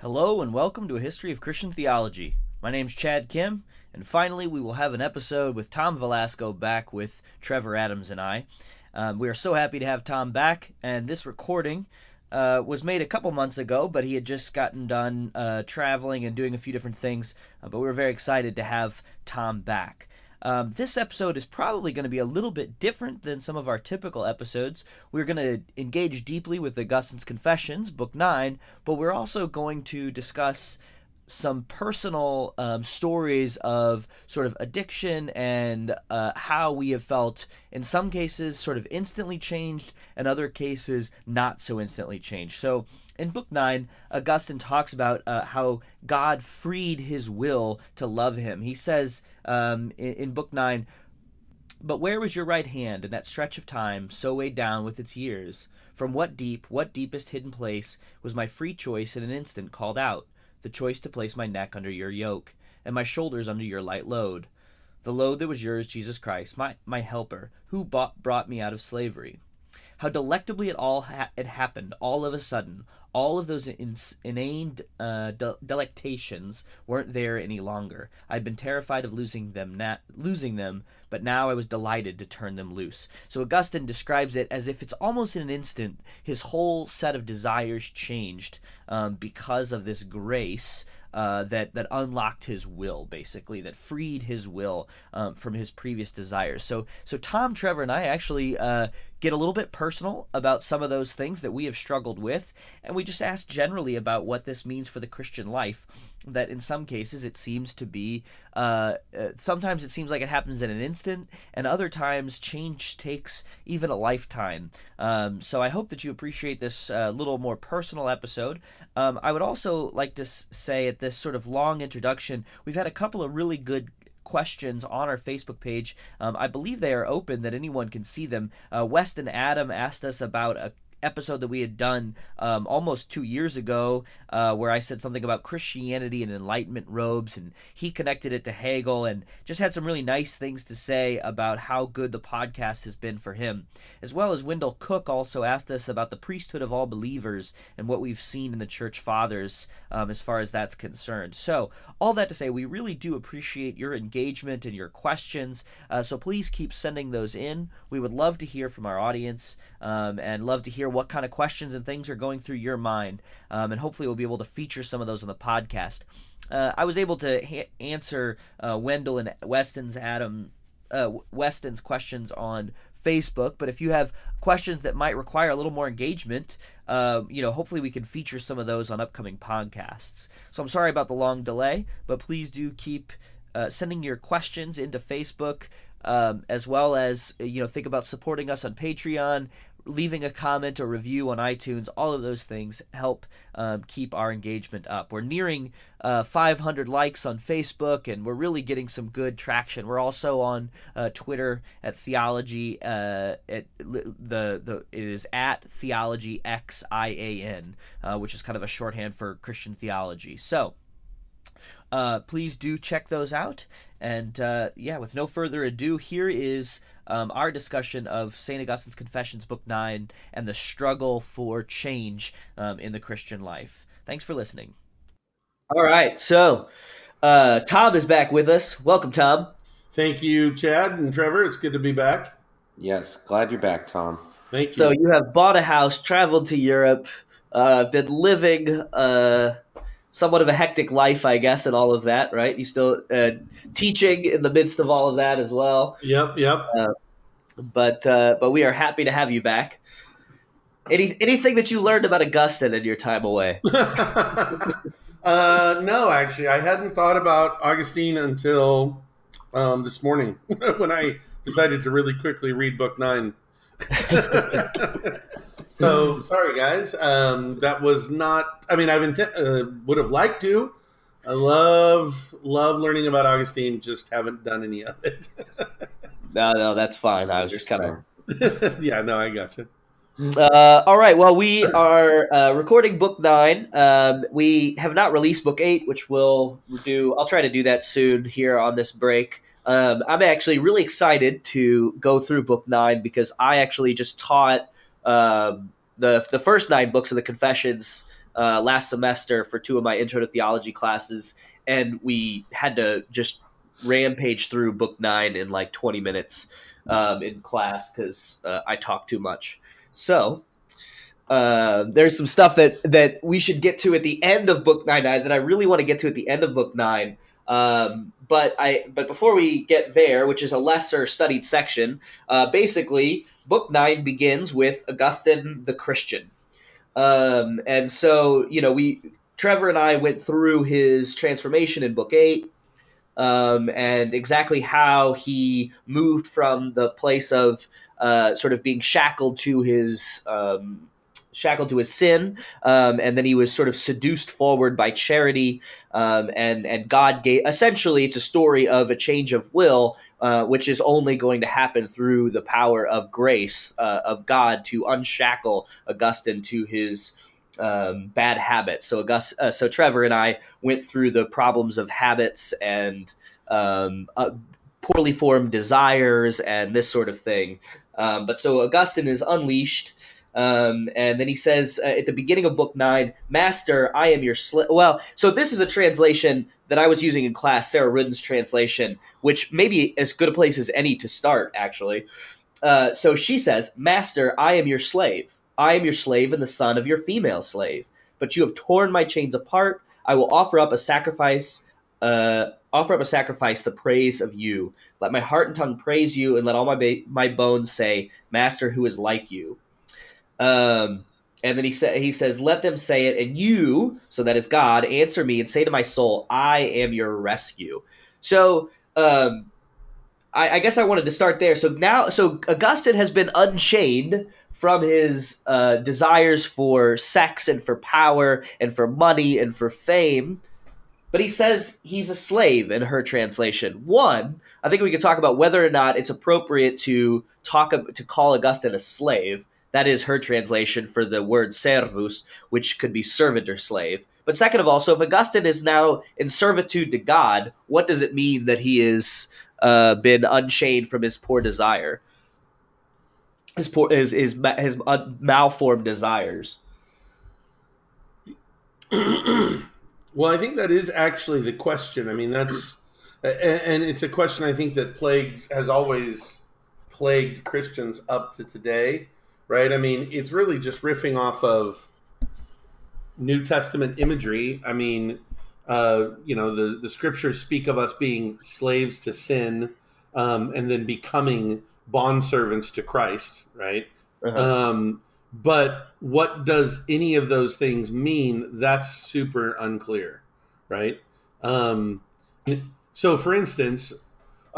Hello and welcome to a history of Christian theology. My name's Chad Kim, and finally we will have an episode with Tom Velasco back with Trevor Adams and I. Um, we are so happy to have Tom back, and this recording uh, was made a couple months ago, but he had just gotten done uh, traveling and doing a few different things. Uh, but we were very excited to have Tom back. Um, this episode is probably going to be a little bit different than some of our typical episodes. We're going to engage deeply with Augustine's Confessions, Book 9, but we're also going to discuss some personal um, stories of sort of addiction and uh, how we have felt in some cases sort of instantly changed and other cases not so instantly changed. So in book 9 augustine talks about uh, how god freed his will to love him. He says um, in, in book 9 but where was your right hand in that stretch of time so weighed down with its years? From what deep what deepest hidden place was my free choice in an instant called out the choice to place my neck under your yoke, and my shoulders under your light load. The load that was yours, Jesus Christ, my, my helper, who bought, brought me out of slavery. How delectably it all ha- it happened, all of a sudden, all of those in- inane uh, de- delectations weren't there any longer. I'd been terrified of losing them, na- losing them, but now I was delighted to turn them loose. So Augustine describes it as if it's almost in an instant his whole set of desires changed um, because of this grace uh, that that unlocked his will, basically, that freed his will um, from his previous desires. So so Tom, Trevor, and I actually uh, get a little bit personal about some of those things that we have struggled with, and we just ask generally about what this means for the Christian life. That in some cases it seems to be, uh, uh sometimes it seems like it happens in an instant, and other times change takes even a lifetime. Um, so I hope that you appreciate this uh, little more personal episode. Um, I would also like to say at this sort of long introduction, we've had a couple of really good questions on our Facebook page. Um, I believe they are open that anyone can see them. Uh, Weston Adam asked us about a episode that we had done um, almost two years ago, uh, where I said something about Christianity and Enlightenment robes, and he connected it to Hegel and just had some really nice things to say about how good the podcast has been for him. As well as Wendell Cook also asked us about the priesthood of all believers and what we've seen in the church fathers um, as far as that's concerned. So, all that to say, we really do appreciate your engagement and your questions. Uh, so, please keep sending those in. We would love to hear from our audience um, and love to hear hear what kind of questions and things are going through your mind, um, and hopefully we'll be able to feature some of those on the podcast. Uh, I was able to ha- answer uh, Wendell and Weston's Adam uh, Weston's questions on Facebook. But if you have questions that might require a little more engagement, uh, you know, hopefully we can feature some of those on upcoming podcasts. So I'm sorry about the long delay, but please do keep uh, sending your questions into Facebook. Um, as well as you know think about supporting us on patreon leaving a comment or review on iTunes, all of those things help um, keep our engagement up. We're nearing uh, 500 likes on Facebook, and we're really getting some good traction. We're also on uh, Twitter at theology. Uh, at the the it is at theology x i a n, uh, which is kind of a shorthand for Christian theology. So. Uh, please do check those out. And uh, yeah, with no further ado, here is um, our discussion of St. Augustine's Confessions, Book 9, and the struggle for change um, in the Christian life. Thanks for listening. All right, so uh, Tom is back with us. Welcome, Tom. Thank you, Chad and Trevor. It's good to be back. Yes, glad you're back, Tom. Thank you. So you have bought a house, traveled to Europe, uh, been living uh, somewhat of a hectic life, I guess, and all of that, right? You still uh, teaching in the midst of all of that as well. Yep, yep. Uh, but uh, but we are happy to have you back. Any anything that you learned about Augustine in your time away? uh, no, actually, I hadn't thought about Augustine until um, this morning when I decided to really quickly read Book Nine. so sorry, guys. Um, that was not. I mean, I've intent, uh, would have liked to. I love love learning about Augustine. Just haven't done any of it. no, no, that's fine. I was just kind of. yeah, no, I got you. Uh, all right. Well, we are uh, recording book nine. Um, we have not released book eight, which we'll do. I'll try to do that soon here on this break. Um, I'm actually really excited to go through book nine because I actually just taught um, the the first nine books of the Confessions uh, last semester for two of my intro to theology classes, and we had to just rampage through book nine in like 20 minutes um, in class because uh, I talk too much. So uh, there's some stuff that that we should get to at the end of book nine that I really want to get to at the end of book nine. Um, but I but before we get there, which is a lesser studied section, uh, basically book nine begins with Augustine the Christian, um, and so you know we Trevor and I went through his transformation in book eight um, and exactly how he moved from the place of uh, sort of being shackled to his um, shackled to his sin, um, and then he was sort of seduced forward by charity, um, and and God gave. Essentially, it's a story of a change of will, uh, which is only going to happen through the power of grace uh, of God to unshackle Augustine to his um, bad habits. So August, uh, so Trevor and I went through the problems of habits and um, uh, poorly formed desires and this sort of thing. Um, but so Augustine is unleashed. Um, and then he says uh, at the beginning of book nine, Master, I am your slave. Well, so this is a translation that I was using in class, Sarah Ruden's translation, which may be as good a place as any to start, actually. Uh, so she says, Master, I am your slave. I am your slave and the son of your female slave. But you have torn my chains apart. I will offer up a sacrifice, uh, offer up a sacrifice, the praise of you. Let my heart and tongue praise you, and let all my ba- my bones say, Master, who is like you. Um, and then he sa- he says, Let them say it, and you, so that is God, answer me and say to my soul, I am your rescue. So um, I, I, guess I wanted to start there. So now, so Augustine has been unchained from his uh, desires for sex and for power and for money and for fame. But he says he's a slave in her translation. One, I think we could talk about whether or not it's appropriate to talk to call Augustine a slave. That is her translation for the word servus, which could be servant or slave. But second of all, so if Augustine is now in servitude to God, what does it mean that he has uh, been unchained from his poor desire, his poor his his his malformed desires. well, I think that is actually the question. I mean, that's and it's a question I think that plagues has always plagued Christians up to today, right? I mean, it's really just riffing off of New Testament imagery. I mean, uh, you know, the, the scriptures speak of us being slaves to sin um, and then becoming bondservants to Christ, right? Uh-huh. Um, but what does any of those things mean? That's super unclear, right? Um, so, for instance,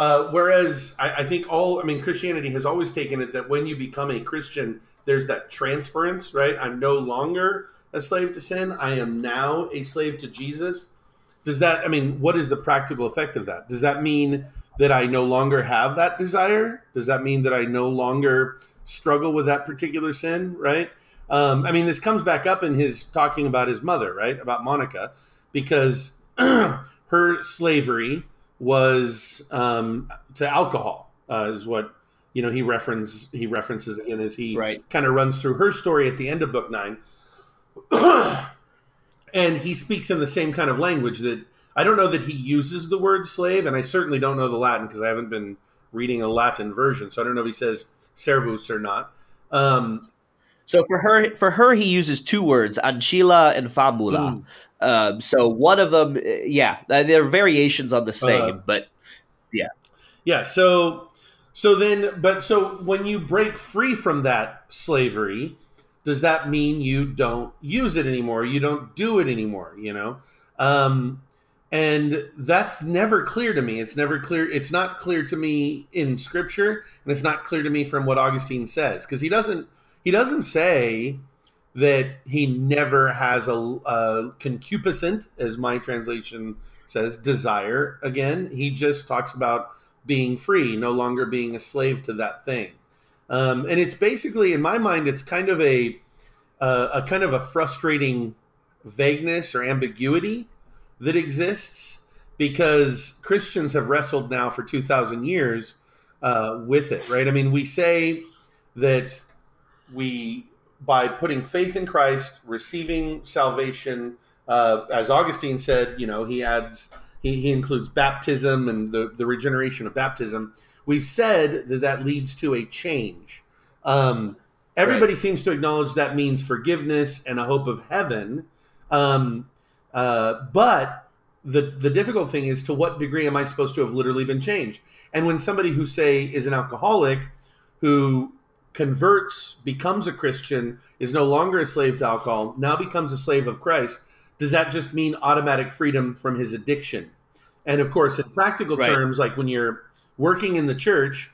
uh, whereas I, I, think all, I mean, Christianity has always taken it that when you become a Christian, there's that transference, right? I'm no longer a slave to sin. I am now a slave to Jesus. Does that i mean what is the practical effect of that? Does that mean that i no longer have that desire? Does that mean that i no longer struggle with that particular sin right? Um, i mean this comes back up in his talking about his mother right? About monica because her slavery was um, to alcohol uh, is what you know he references he references again as he right. kind of runs through her story at the end of book nine and he speaks in the same kind of language that I don't know that he uses the word slave, and I certainly don't know the Latin because I haven't been reading a Latin version, so I don't know if he says servus or not. Um, so for her, for her, he uses two words, ancilla and fabula Mm. Um, so one of them, yeah, there are variations on the same, uh, but yeah, yeah. So, so then, but so when you break free from that slavery, does that mean you don't use it anymore? You don't do it anymore, you know? Um, and that's never clear to me. It's never clear. It's not clear to me in scripture, and it's not clear to me from what Augustine says because he doesn't. He doesn't say that he never has a, a concupiscent, as my translation says, desire. Again, he just talks about being free, no longer being a slave to that thing. Um, and it's basically, in my mind, it's kind of a a kind of a frustrating vagueness or ambiguity that exists because Christians have wrestled now for two thousand years uh, with it, right? I mean, we say that we by putting faith in Christ, receiving salvation. Uh, as Augustine said, you know, he adds he, he includes baptism and the, the regeneration of baptism. We've said that that leads to a change. Um, everybody right. seems to acknowledge that means forgiveness and a hope of heaven. Um, uh, but the the difficult thing is to what degree am I supposed to have literally been changed? And when somebody who say is an alcoholic who converts, becomes a Christian, is no longer a slave to alcohol, now becomes a slave of Christ, does that just mean automatic freedom from his addiction? And of course, in practical right. terms, like when you're working in the church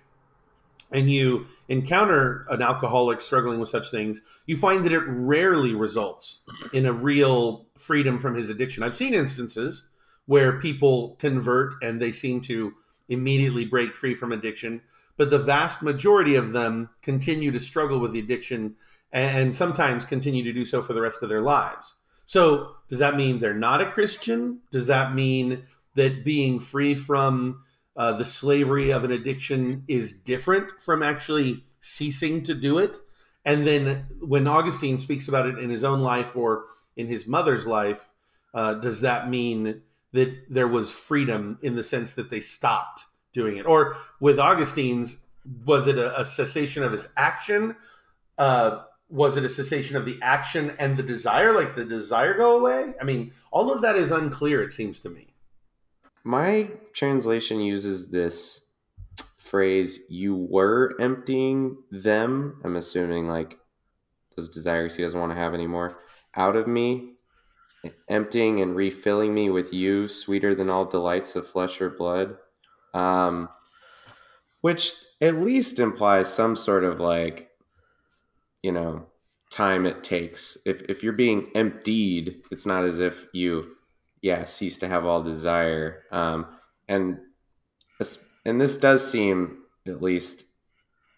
and you encounter an alcoholic struggling with such things, you find that it rarely results in a real freedom from his addiction. I've seen instances where people convert and they seem to immediately break free from addiction, but the vast majority of them continue to struggle with the addiction and sometimes continue to do so for the rest of their lives. So, does that mean they're not a Christian? Does that mean that being free from uh, the slavery of an addiction is different from actually ceasing to do it? And then, when Augustine speaks about it in his own life or in his mother's life, uh, does that mean that there was freedom in the sense that they stopped doing it? Or with Augustine's, was it a, a cessation of his action? Uh, was it a cessation of the action and the desire? Like the desire go away? I mean, all of that is unclear, it seems to me. My translation uses this phrase, you were emptying them. I'm assuming like those desires he doesn't want to have anymore out of me emptying and refilling me with you, sweeter than all delights of flesh or blood. Um, which at least implies some sort of like, you know, time it takes. If if you're being emptied, it's not as if you, yeah, cease to have all desire. Um, and and this does seem at least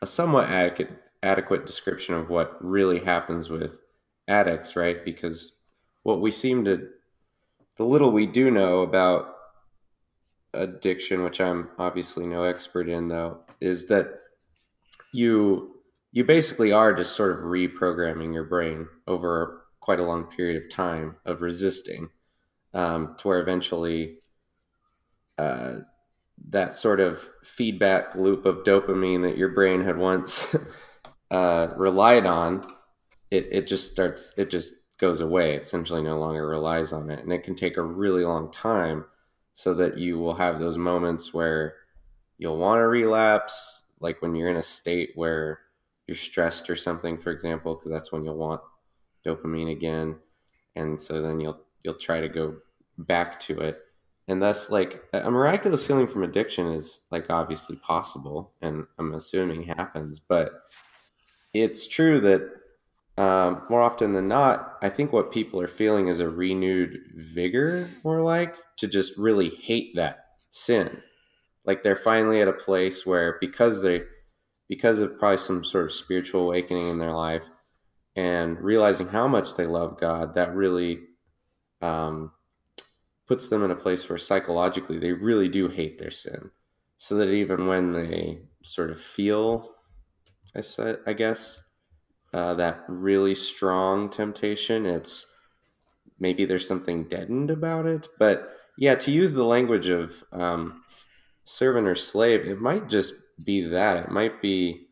a somewhat adequate adequate description of what really happens with addicts, right? Because what we seem to the little we do know about addiction which i'm obviously no expert in though is that you you basically are just sort of reprogramming your brain over quite a long period of time of resisting um, to where eventually uh, that sort of feedback loop of dopamine that your brain had once uh, relied on it, it just starts it just goes away. It essentially no longer relies on it. And it can take a really long time so that you will have those moments where you'll want to relapse, like when you're in a state where you're stressed or something, for example, because that's when you'll want dopamine again. And so then you'll you'll try to go back to it. And thus like a miraculous healing from addiction is like obviously possible and I'm assuming happens, but it's true that um, more often than not, I think what people are feeling is a renewed vigor, more like to just really hate that sin. Like they're finally at a place where because they, because of probably some sort of spiritual awakening in their life, and realizing how much they love God, that really um, puts them in a place where psychologically they really do hate their sin. So that even when they sort of feel, I said, I guess uh, that really strong temptation. It's maybe there's something deadened about it. But yeah, to use the language of um, servant or slave, it might just be that. It might be,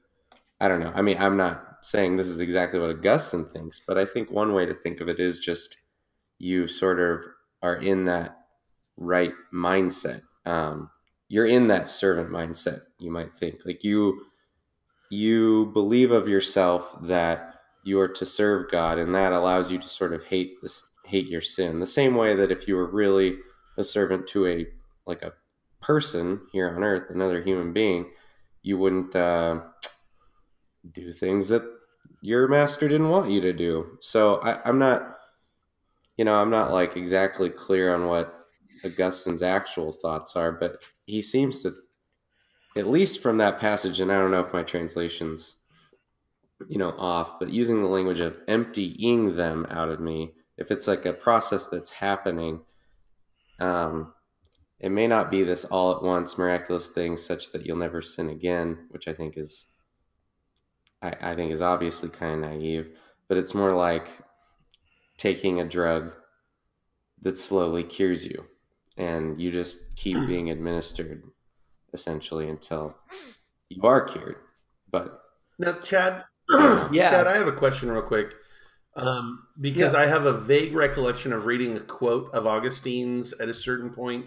I don't know. I mean, I'm not saying this is exactly what Augustine thinks, but I think one way to think of it is just you sort of are in that right mindset. Um, you're in that servant mindset, you might think. Like you you believe of yourself that you are to serve God, and that allows you to sort of hate this, hate your sin. The same way that if you were really a servant to a like a person here on earth, another human being, you wouldn't uh, do things that your master didn't want you to do. So I, I'm not, you know, I'm not like exactly clear on what Augustine's actual thoughts are, but he seems to at least from that passage, and I don't know if my translation's, you know, off, but using the language of emptying them out of me, if it's like a process that's happening, um, it may not be this all at once miraculous thing such that you'll never sin again, which I think is, I, I think is obviously kind of naive. but it's more like taking a drug that slowly cures you and you just keep being administered essentially until you are cured but Now, Chad, Yeah. Chad, I have a question real quick. Um, because I have a vague recollection of reading a quote of Augustine's at a certain point,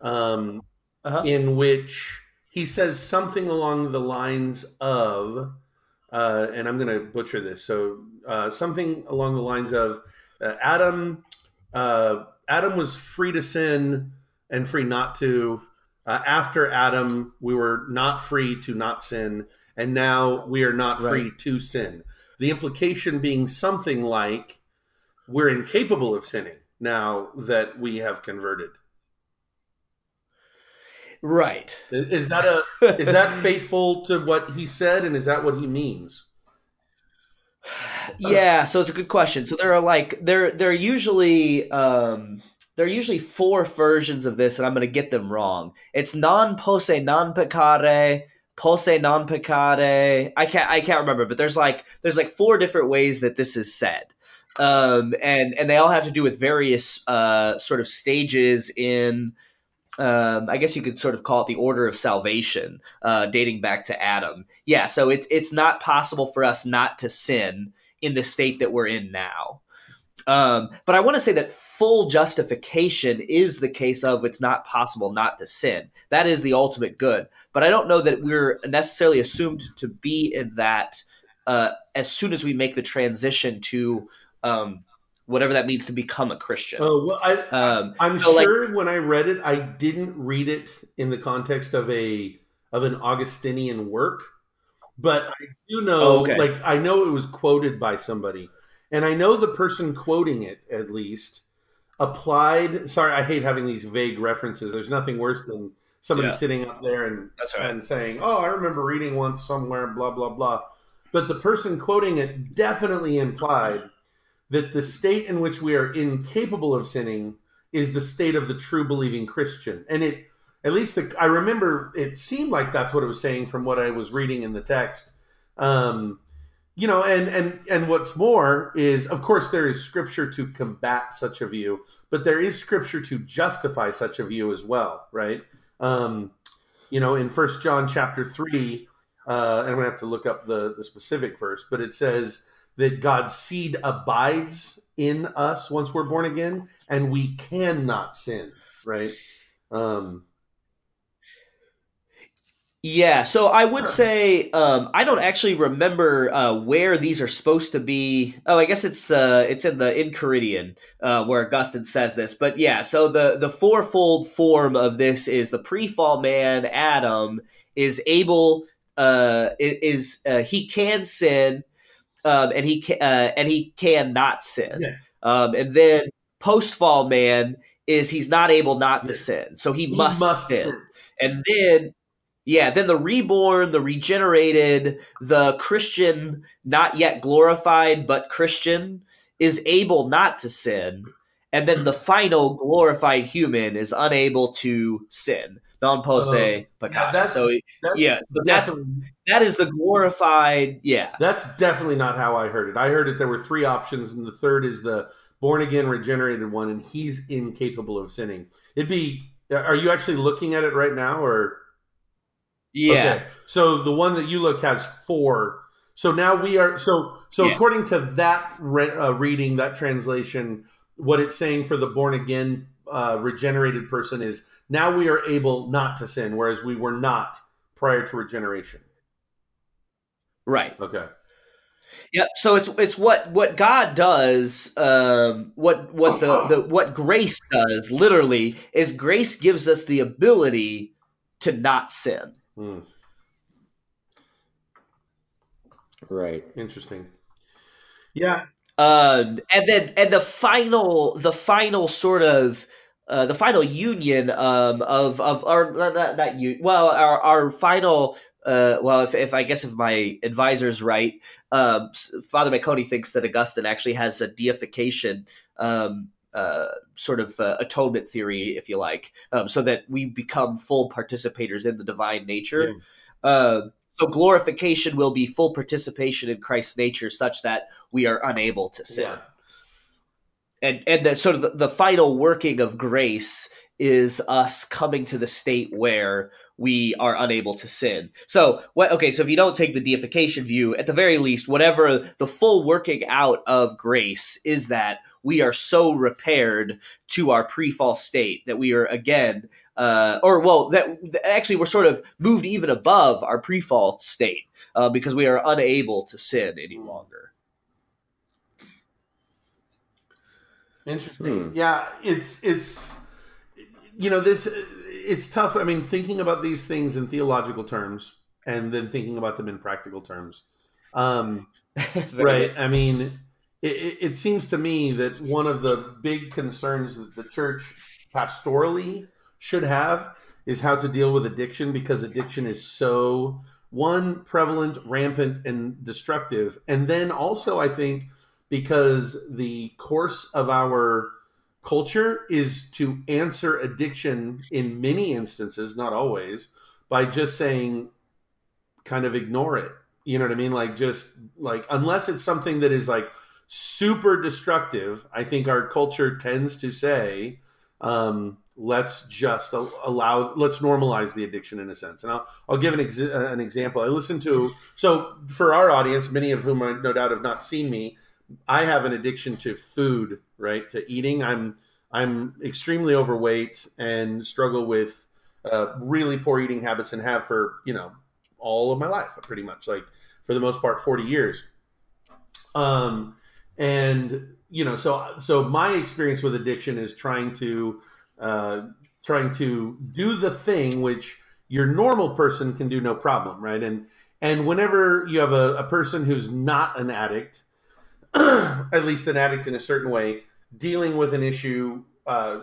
um, Uh-huh. in which he says something along the lines of, uh, and I'm going to butcher this. So uh, something along the lines of uh, Adam, uh, Adam was free to sin and free not to. Uh, after Adam, we were not free to not sin, and now we are not free to sin. The implication being something like we're incapable of sinning now that we have converted. Right. Is that a is that faithful to what he said, and is that what he means? Yeah, so it's a good question. So there are like there there are usually um there are usually four versions of this, and I'm going to get them wrong. It's non posse non peccare, posse non peccare. I can't I can't remember, but there's like there's like four different ways that this is said, um, and and they all have to do with various uh, sort of stages in. Um, I guess you could sort of call it the order of salvation, uh, dating back to Adam. Yeah, so it's it's not possible for us not to sin in the state that we're in now. Um, but I want to say that full justification is the case of it's not possible not to sin. That is the ultimate good. But I don't know that we're necessarily assumed to be in that uh, as soon as we make the transition to um, whatever that means to become a Christian. Oh well, I, Um, I'm so, like- sure when I read it, I didn't read it in the context of a of an Augustinian work, but I do know, Oh, okay. like I know it was quoted by somebody, and I know the person quoting it at least applied. Sorry, I hate having these vague references. There's nothing worse than somebody Yeah. sitting up there and right. and saying, "Oh, I remember reading once somewhere," blah blah blah. But the person quoting it definitely implied that the state in which we are incapable of sinning is the state of the true believing Christian. And it, at least the, I remember, it seemed like that's what it was saying from what I was reading in the text. Um, you know, and and and what's more is, of course, there is scripture to combat such a view, but there is scripture to justify such a view as well, right? Um, you know, in First John chapter three, uh, and I'm gonna have to look up the the specific verse, but it says that God's seed abides in us once we're born again, and we cannot sin, right? Um, Yeah, so I would say um, I don't actually remember uh, where these are supposed to be. Oh, I guess it's uh, it's in the Enchiridion uh, where Augustine says this. But yeah, so the the fourfold form of this is the pre-fall man Adam is able uh, is uh, he can sin um, and he ca- uh, and he can not sin. yes. Um, and then post-fall man is he's not able not to sin, so he, He must, sin sin. and then yeah then the reborn the regenerated the christian not yet glorified but christian is able not to sin and then the final glorified human is unable to sin non posse uh, peccato that's- so That- yeah so that's that is the glorified yeah That's definitely not how I heard it. I heard it there were three options, and the third is the born again, regenerated one, and he's incapable of sinning. It'd be. Are you actually looking at it right now, or yeah Okay. So the one that you look has four. So now we are. So so Yeah. according to that re, uh, reading, that translation, what it's saying for the born again, uh, regenerated person is now we are able not to sin, whereas we were not prior to regeneration. right Okay. Yeah, so it's it's what what God does, um, what what the, the what grace does literally is grace gives us the ability to not sin. Hmm. Right. Interesting. Yeah. Um, and then and the final the final sort of uh, the final union um, of of our not, not you well our our final uh, well if, if I guess if my advisor's right um, Father McConey thinks that Augustine actually has a deification um, uh, sort of uh, atonement theory if you like um, so that we become full participators in the divine nature. Um, so glorification will be full participation in Christ's nature, such that we are unable to sin. Yeah. And and that sort of the, the final working of grace is us coming to the state where we are unable to sin. So, what? Okay, so if you don't take the deification view, at the very least, whatever the full working out of grace is that we are so repaired to our pre-fall state that we are again, uh, or well, that actually we're sort of moved even above our pre-fall state uh, because we are unable to sin any longer. Interesting. Hmm. Yeah, it's it's you know this it's tough. I mean, thinking about these things in theological terms and then thinking about them in practical terms. Um, right. I mean, it, it, seems to me that one of the big concerns that the church pastorally should have is how to deal with addiction because addiction is so one prevalent, rampant, and destructive, and then also I think because the course of our culture is to answer addiction in many instances, not always, by just saying, kind of ignore it. You know what I mean? Like, just like, unless it's something that is like super destructive, I think our culture tends to say, um, let's just allow, let's normalize the addiction in a sense. And I'll, I'll give an, ex- an example. I listened to, so for our audience, many of whom I no doubt have not seen me, I have an addiction to food, right? To eating. I'm I'm extremely overweight and struggle with uh, really poor eating habits and have for you know all of my life, pretty much like for the most part, forty years. Um, and you know, so so my experience with addiction is trying to uh, trying to do the thing which your normal person can do no problem, right? And and whenever you have a, a person who's not an addict at least an addict in a certain way, dealing with an issue uh,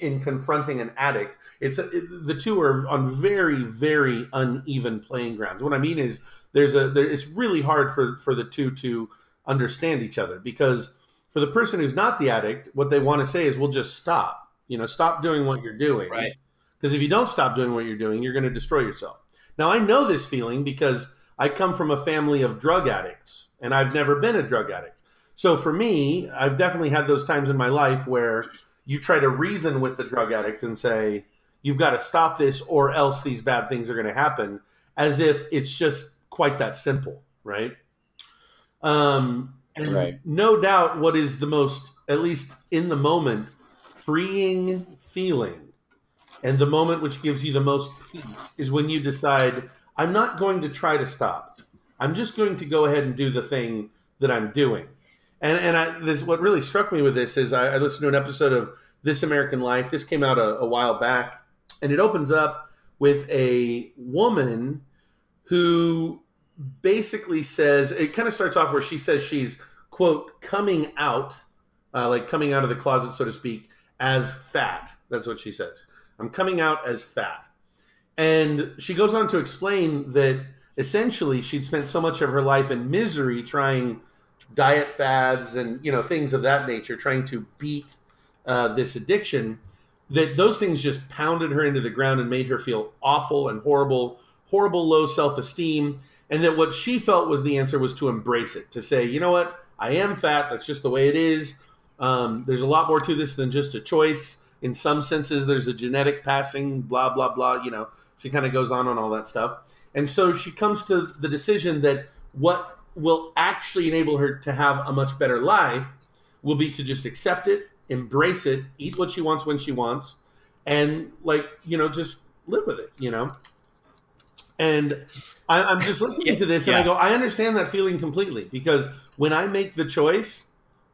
in confronting an addict. It's it, the two are on very very uneven playing grounds. What I mean is there's a there, it's really hard for for the two to understand each other because for the person who's not the addict, what they want to say is, "Well, just stop. You know, stop doing what you're doing." Right. Because if you don't stop doing what you're doing, you're going to destroy yourself. Now I know this feeling because I come from a family of drug addicts, and I've never been a drug addict. So for me, I've definitely had those times in my life where you try to reason with the drug addict and say, you've got to stop this or else these bad things are going to happen, as if it's just quite that simple, right? Um, and right. no doubt what is the most, at least in the moment, freeing feeling and the moment which gives you the most peace is when you decide, I'm not going to try to stop. I'm just going to go ahead and do the thing that I'm doing. And and I, this what really struck me with this is I, I, listened to an episode of This American Life. This came out a, a while back, and it opens up with a woman who basically says it kind of starts off where she says she's quote coming out, uh, like coming out of the closet, so to speak, as fat. That's what she says. I'm coming out as fat. And she goes on to explain that essentially she'd spent so much of her life in misery trying diet fads and you know things of that nature, trying to beat uh, this addiction. That those things just pounded her into the ground and made her feel awful and horrible, horrible low self esteem. And that what she felt was the answer was to embrace it, to say, you know what, I am fat. That's just the way it is. Um, there's a lot more to this than just a choice. In some senses, there's a genetic passing, blah blah blah. You know, she kind of goes on on all that stuff, and so she comes to the decision that what will actually enable her to have a much better life will be to just accept it, embrace it, eat what she wants when she wants, and like you know just live with it. You know. And I, am just listening yeah, to this, and yeah. I go, I understand that feeling completely because when I make the choice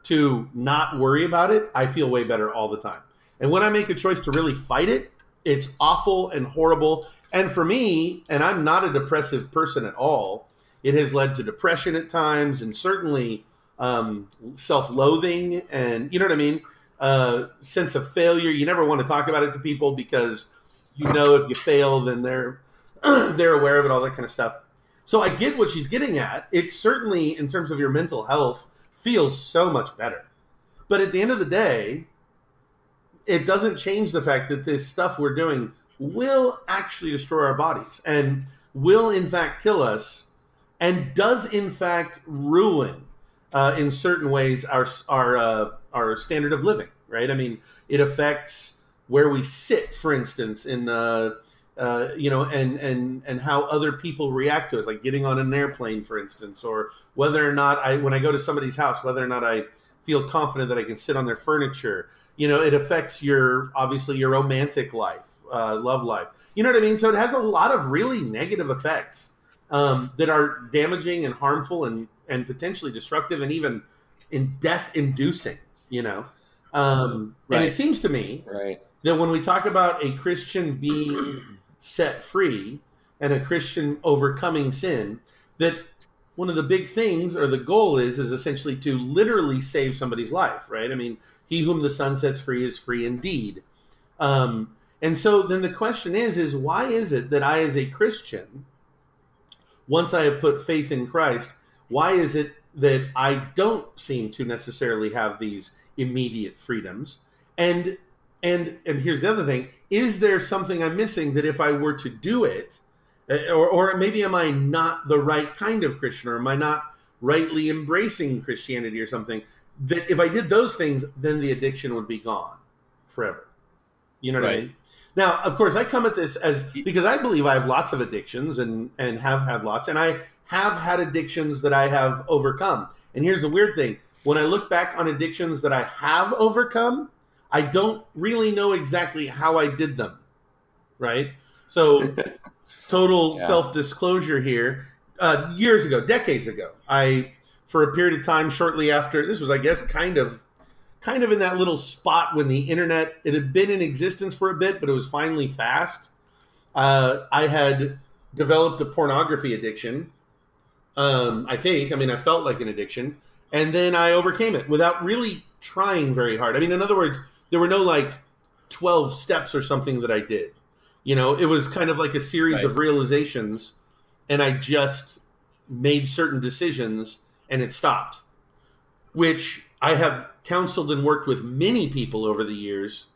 to not worry about it, I feel way better all the time. And when I make a choice to really fight it, it's awful and horrible. And for me, and I'm not a depressive person at all, it has led to depression at times, and certainly um, self-loathing, and you know what I mean. Uh, sense of failure. You never want to talk about it to people because you know if you fail, then they're they're aware of it, all that kind of stuff. So I get what she's getting at. It certainly, in terms of your mental health, feels so much better. But at the end of the day, it doesn't change the fact that this stuff we're doing will actually destroy our bodies. And will in fact kill us and does in fact ruin uh, in certain ways our our uh, our standard of living right i mean it affects where we sit for instance in uh, uh, you know and and and how other people react to us like getting on an airplane for instance or whether or not i when i go to somebody's house whether or not i feel confident that i can sit on their furniture. You know it affects your obviously your romantic life uh, love life. You know what i mean? So it has a lot of really negative effects um, that are damaging and harmful and and potentially destructive and even in death inducing you know? Um, right. and it seems to me right. that when we talk about a christian being set free and a christian overcoming sin that one of the big things or the goal is is essentially to literally save somebody's life right i mean he whom the son sets free is free indeed um, and so then the question is is why is it that i as a christian once I have put faith in Christ, why is it that I don't seem to necessarily have these immediate freedoms? And and and here's the other thing: is there something I'm missing that if I were to do it, eh, or or maybe am I not the right kind of Christian, or am I not rightly embracing Christianity or something? That if I did those things, then the addiction would be gone forever. You know what right. I mean? Now, of course, I come at this as because I believe I have lots of addictions and and have had lots, and I have had addictions that I have overcome. And here's the weird thing: when I look back on addictions that I have overcome, I don't really know exactly how I did them. Right? So, total yeah. self disclosure here. Uh, years ago, decades ago, I for a period of time shortly after this was, I guess, kind of kind of in that little spot when the internet it had been in existence for a bit, but it was finally fast. Uh, I had developed a pornography addiction. Um, I think. I mean, I felt like an addiction, and then I overcame it without really trying very hard. I mean, in other words, there were no like twelve steps or something that I did. You know, it was kind of like a series right. of realizations, and I just made certain decisions, and it stopped. Which I have counseled and worked with many people over the years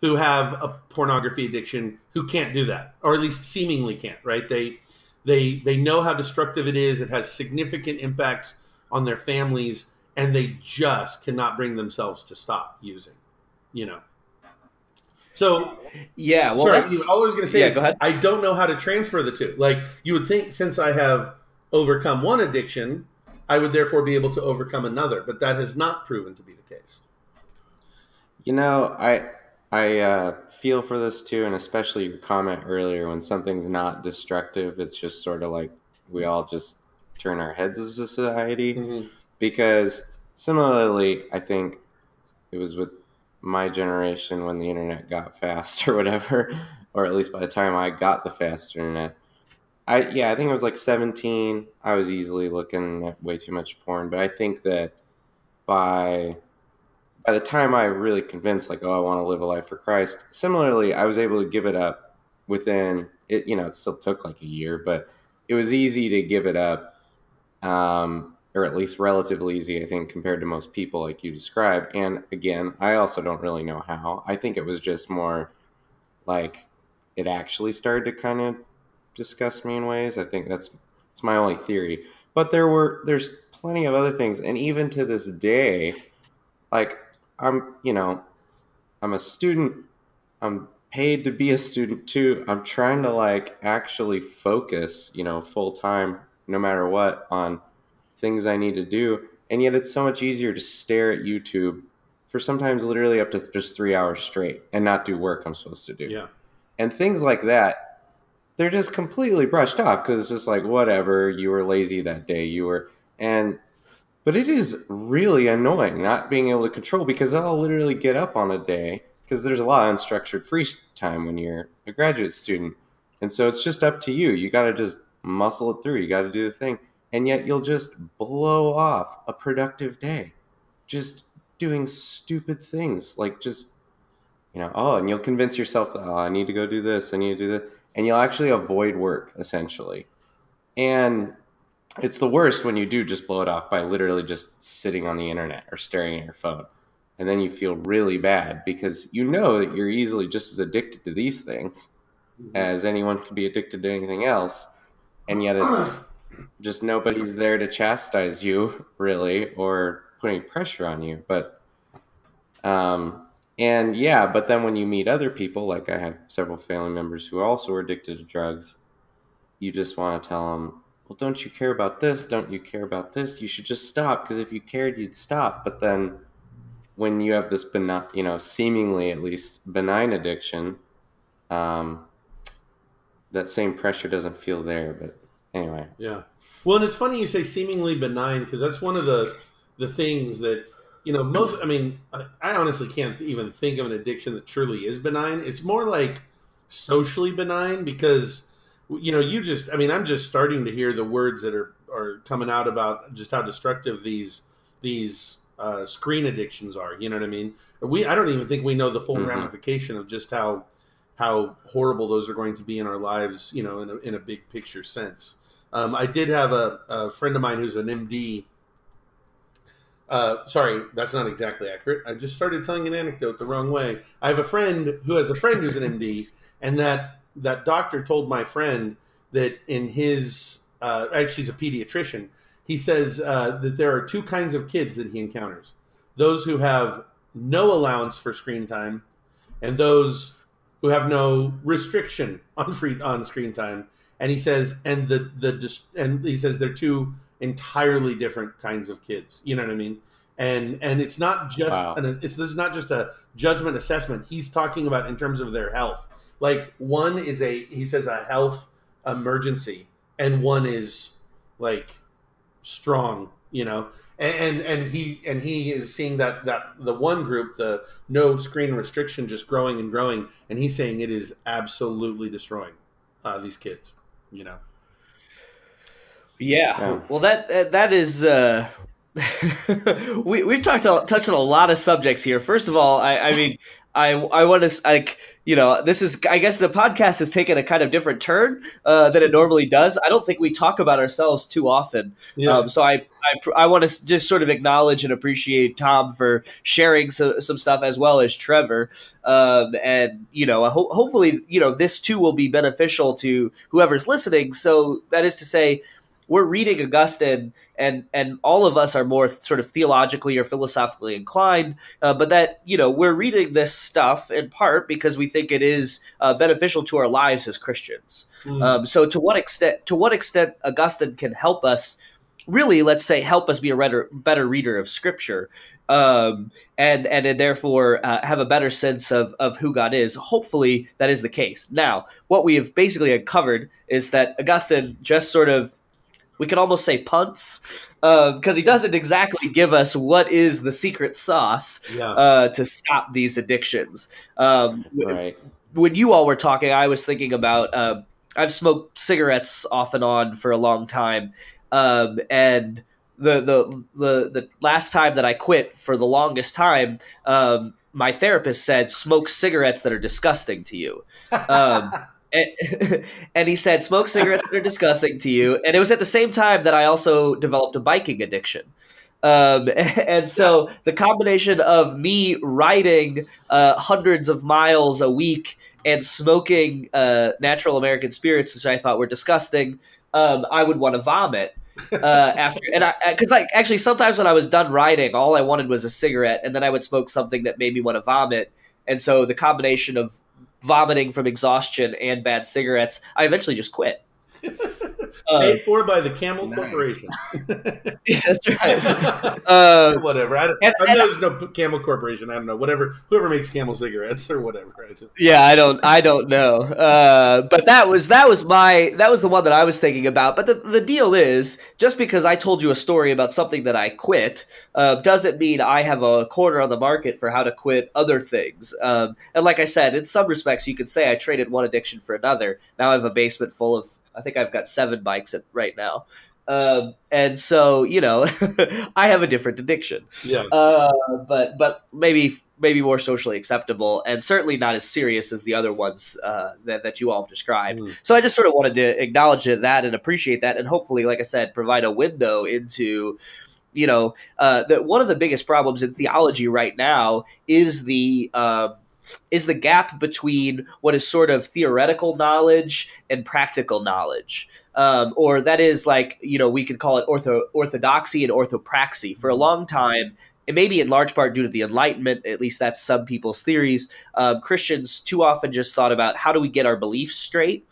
who have a pornography addiction who can't do that or at least seemingly can't right they they they know how destructive it is it has significant impacts on their families and they just cannot bring themselves to stop using you know so yeah well sorry, all i was going to say yeah, is i don't know how to transfer the two like you would think since i have overcome one addiction I would therefore be able to overcome another, but that has not proven to be the case. You know, I I uh, feel for this too, and especially your comment earlier when something's not destructive, it's just sort of like we all just turn our heads as a society. Mm-hmm. Because similarly, I think it was with my generation when the internet got fast or whatever, or at least by the time I got the fast internet, I yeah, I think it was like 17. I was easily looking at way too much porn, but I think that by by the time I really convinced like, oh, I want to live a life for Christ, similarly, I was able to give it up within it, you know, it still took like a year, but it was easy to give it up. Um, or at least relatively easy, I think, compared to most people, like you described. And again, I also don't really know how. I think it was just more like it actually started to kind of disgust me in ways. I think that's it's my only theory. But there were there's plenty of other things, and even to this day, like I'm you know I'm a student. I'm paid to be a student too. I'm trying to like actually focus, you know, full time, no matter what, on things I need to do. And yet it's so much easier to stare at YouTube for sometimes literally up to just three hours straight and not do work I'm supposed to do. Yeah. And things like that they're just completely brushed off because it's just like whatever you were lazy that day you were and but it is really annoying not being able to control because i'll literally get up on a day because there's a lot of unstructured free time when you're a graduate student and so it's just up to you you got to just muscle it through you got to do the thing and yet you'll just blow off a productive day just doing stupid things like just you know oh and you'll convince yourself that oh i need to go do this i need to do this and you'll actually avoid work essentially. And it's the worst when you do just blow it off by literally just sitting on the internet or staring at your phone. And then you feel really bad because you know that you're easily just as addicted to these things mm-hmm. as anyone can be addicted to anything else, and yet it's just nobody's there to chastise you really or putting pressure on you. But um, and yeah, but then when you meet other people, like I had several family members who also were addicted to drugs, you just want to tell them, well, don't you care about this? Don't you care about this? You should just stop because if you cared, you'd stop. But then when you have this benign, you know, seemingly at least benign addiction, um, that same pressure doesn't feel there. But anyway, yeah. Well, and it's funny you say seemingly benign because that's one of the the things that you know most. I mean, I, I honestly can't even think of an addiction that truly is benign. It's more like socially benign because you know you just. I mean, I'm just starting to hear the words that are are coming out about just how destructive these these uh, screen addictions are. You know what I mean? We I don't even think we know the full mm-hmm. ramification of just how how horrible those are going to be in our lives. You know, in a, in a big picture sense. Um, I did have a, a, friend of mine who's an MD. Uh, sorry, that's not exactly accurate. I just started telling an anecdote the wrong way. I have a friend who has a friend who's an MD, and that that doctor told my friend that in his uh, actually he's a pediatrician. He says uh, that there are two kinds of kids that he encounters: those who have no allowance for screen time, and those who have no restriction on free on screen time and he says and the the and he says they're two entirely different kinds of kids. You know what i mean? And and it's not just wow. an, it's this is not just a judgment assessment. He's talking about in terms of their health. Like one is a he says a health emergency and one is like strong you know? And and he and he is seeing that that the one group the no screen restriction just growing and growing and he's saying it is absolutely destroying uh, these kids you know. Yeah. yeah. Well, that that is. Uh, we we've talked touched on a lot of subjects here. First of all, I, I mean, I I want to like you know this is I guess the podcast has taken a kind of different turn uh, than it normally does. I don't think we talk about ourselves too often. Yeah. Um, so I I, I want to just sort of acknowledge and appreciate Tom for sharing so, some stuff as well as Trevor. Um, and you know ho- hopefully you know this too will be beneficial to whoever's listening. So that is to say we're reading Augustine, and and all of us are more sort of theologically or philosophically inclined, uh, but that you know we're reading this stuff in part because we think it is uh, beneficial to our lives as Christians. Mm. Um, so to what extent to what extent Augustine can help us really, let's say, help us be a better, better reader of Scripture, um, and and therefore uh, have a better sense of of who God is. Hopefully, that is the case. Now, what we have basically uncovered is that Augustine just sort of we could almost say punts because uh, he doesn't exactly give us what is the secret sauce yeah. uh, to stop these addictions. Um, right. When you all were talking, I was thinking about uh, I've smoked cigarettes off and on for a long time, um, and the, the the the last time that I quit for the longest time. Um, my therapist said, "Smoke cigarettes that are disgusting to you." And, and, he said, "Smoke cigarettes that are disgusting to you." And it was at the same time that I also developed a biking addiction. Um, and so the combination of me riding uh, hundreds of miles a week and smoking uh, natural American spirits, which I thought were disgusting, um, I would want to vomit. uh, after and I because like actually sometimes when I was done riding, all I wanted was a cigarette, and then I would smoke something that made me want to vomit. And so the combination of vomiting from exhaustion and bad cigarettes, I eventually just quit. Uh, Paid for by the Camel nice. Corporation. yeah, that's right. Uh, whatever. I, and, I know there's no Camel Corporation. I don't know. Whatever. Whoever makes Camel cigarettes or whatever. I just... Yeah, I don't. I don't know. Uh, but that was that was my that was the one that I was thinking about. But the the deal is, just because I told you a story about something that I quit, uh, doesn't mean I have a corner on the market for how to quit other things. Um, and like I said, in some respects, you could say I traded one addiction for another. Now I have a basement full of I think I've got seven bikes at, right now. Um, and so you know, I have a different addiction. Yeah. Uh, but but maybe maybe more socially acceptable, and certainly not as serious as the other ones uh, that that you all have described. Mm. So I just sort of wanted to acknowledge that and appreciate that, and hopefully, like I said, provide a window into you know uh, that one of the biggest problems in theology right now is the uh, is the gap between what is sort of theoretical knowledge and practical knowledge. Um, or that is like, you know, we could call it ortho, orthodoxy and orthopraxy. For a long time, and maybe in large part due to the Enlightenment, at least that's some people's theories, um, Christians too often just thought about how do we get our beliefs straight,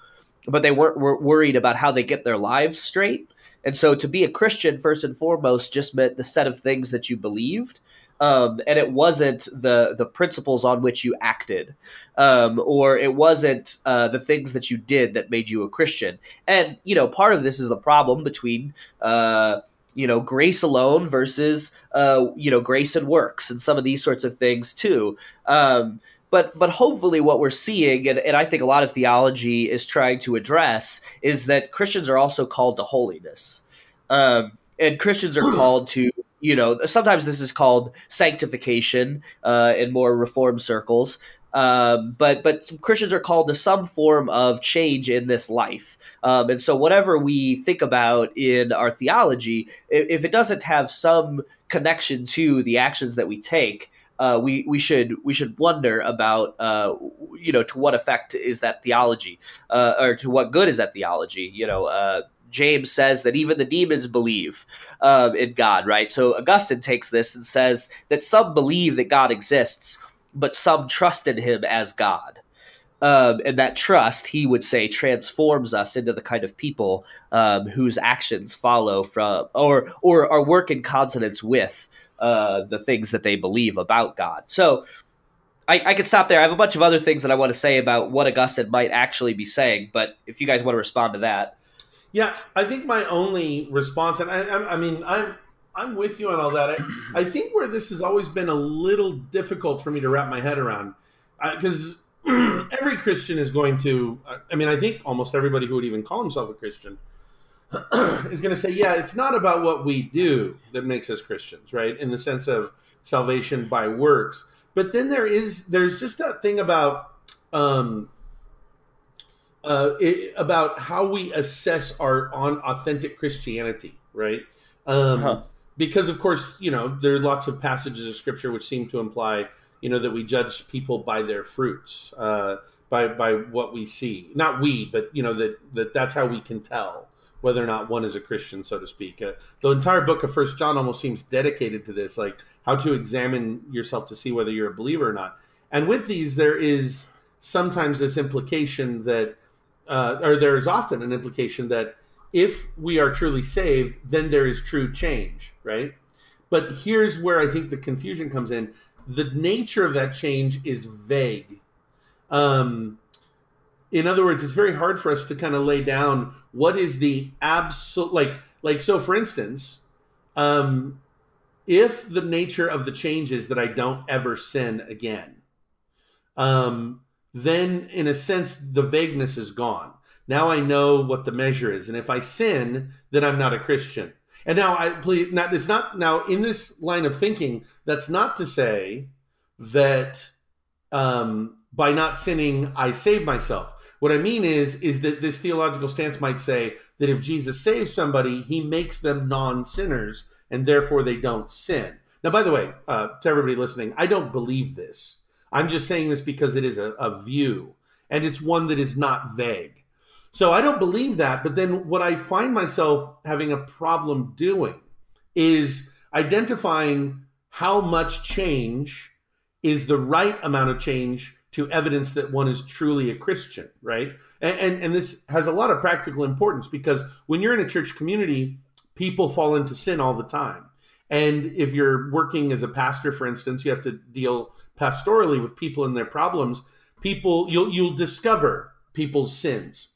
but they weren't were worried about how they get their lives straight. And so to be a Christian, first and foremost, just meant the set of things that you believed. Um, and it wasn't the the principles on which you acted, um, or it wasn't uh, the things that you did that made you a Christian. And you know, part of this is the problem between uh, you know grace alone versus uh, you know grace and works, and some of these sorts of things too. Um, but but hopefully what we're seeing and, and i think a lot of theology is trying to address is that christians are also called to holiness um, and christians are called to you know, sometimes this is called sanctification uh, in more reform circles. Um, but but Christians are called to some form of change in this life, um, and so whatever we think about in our theology, if, if it doesn't have some connection to the actions that we take, uh, we we should we should wonder about uh, you know to what effect is that theology uh, or to what good is that theology you know uh, James says that even the demons believe um, in God, right? So Augustine takes this and says that some believe that God exists, but some trust in him as God. Um, and that trust, he would say, transforms us into the kind of people um, whose actions follow from or or are work in consonance with uh, the things that they believe about God. So I, I could stop there. I have a bunch of other things that I want to say about what Augustine might actually be saying, but if you guys want to respond to that. Yeah, I think my only response, and I, I, I mean, I'm I'm with you on all that. I, I think where this has always been a little difficult for me to wrap my head around, because uh, every Christian is going to. I mean, I think almost everybody who would even call himself a Christian is going to say, yeah, it's not about what we do that makes us Christians, right? In the sense of salvation by works, but then there is there's just that thing about um, uh, it, about how we assess our on authentic Christianity, right? Um, huh. Because of course, you know there are lots of passages of scripture which seem to imply, you know, that we judge people by their fruits, uh, by by what we see. Not we, but you know that that that's how we can tell whether or not one is a Christian, so to speak. Uh, the entire book of First John almost seems dedicated to this, like how to examine yourself to see whether you're a believer or not. And with these, there is sometimes this implication that uh, or there is often an implication that if we are truly saved, then there is true change, right? But here's where I think the confusion comes in. The nature of that change is vague. Um, in other words, it's very hard for us to kind of lay down what is the absolute like like so. For instance, um, if the nature of the change is that I don't ever sin again, um, then in a sense the vagueness is gone. Now I know what the measure is, and if I sin, then I'm not a Christian. And now I please not it's not now in this line of thinking, that's not to say that um, by not sinning I save myself. What I mean is is that this theological stance might say that if Jesus saves somebody, he makes them non-sinners and therefore they don't sin. Now, by the way, uh, to everybody listening, I don't believe this. I'm just saying this because it is a, a view and it's one that is not vague. So I don't believe that. But then what I find myself having a problem doing is identifying how much change is the right amount of change to evidence that one is truly a Christian, right? And, and, and this has a lot of practical importance because when you're in a church community, people fall into sin all the time. And if you're working as a pastor, for instance, you have to deal pastorally with people and their problems, people you'll you'll discover people's sins.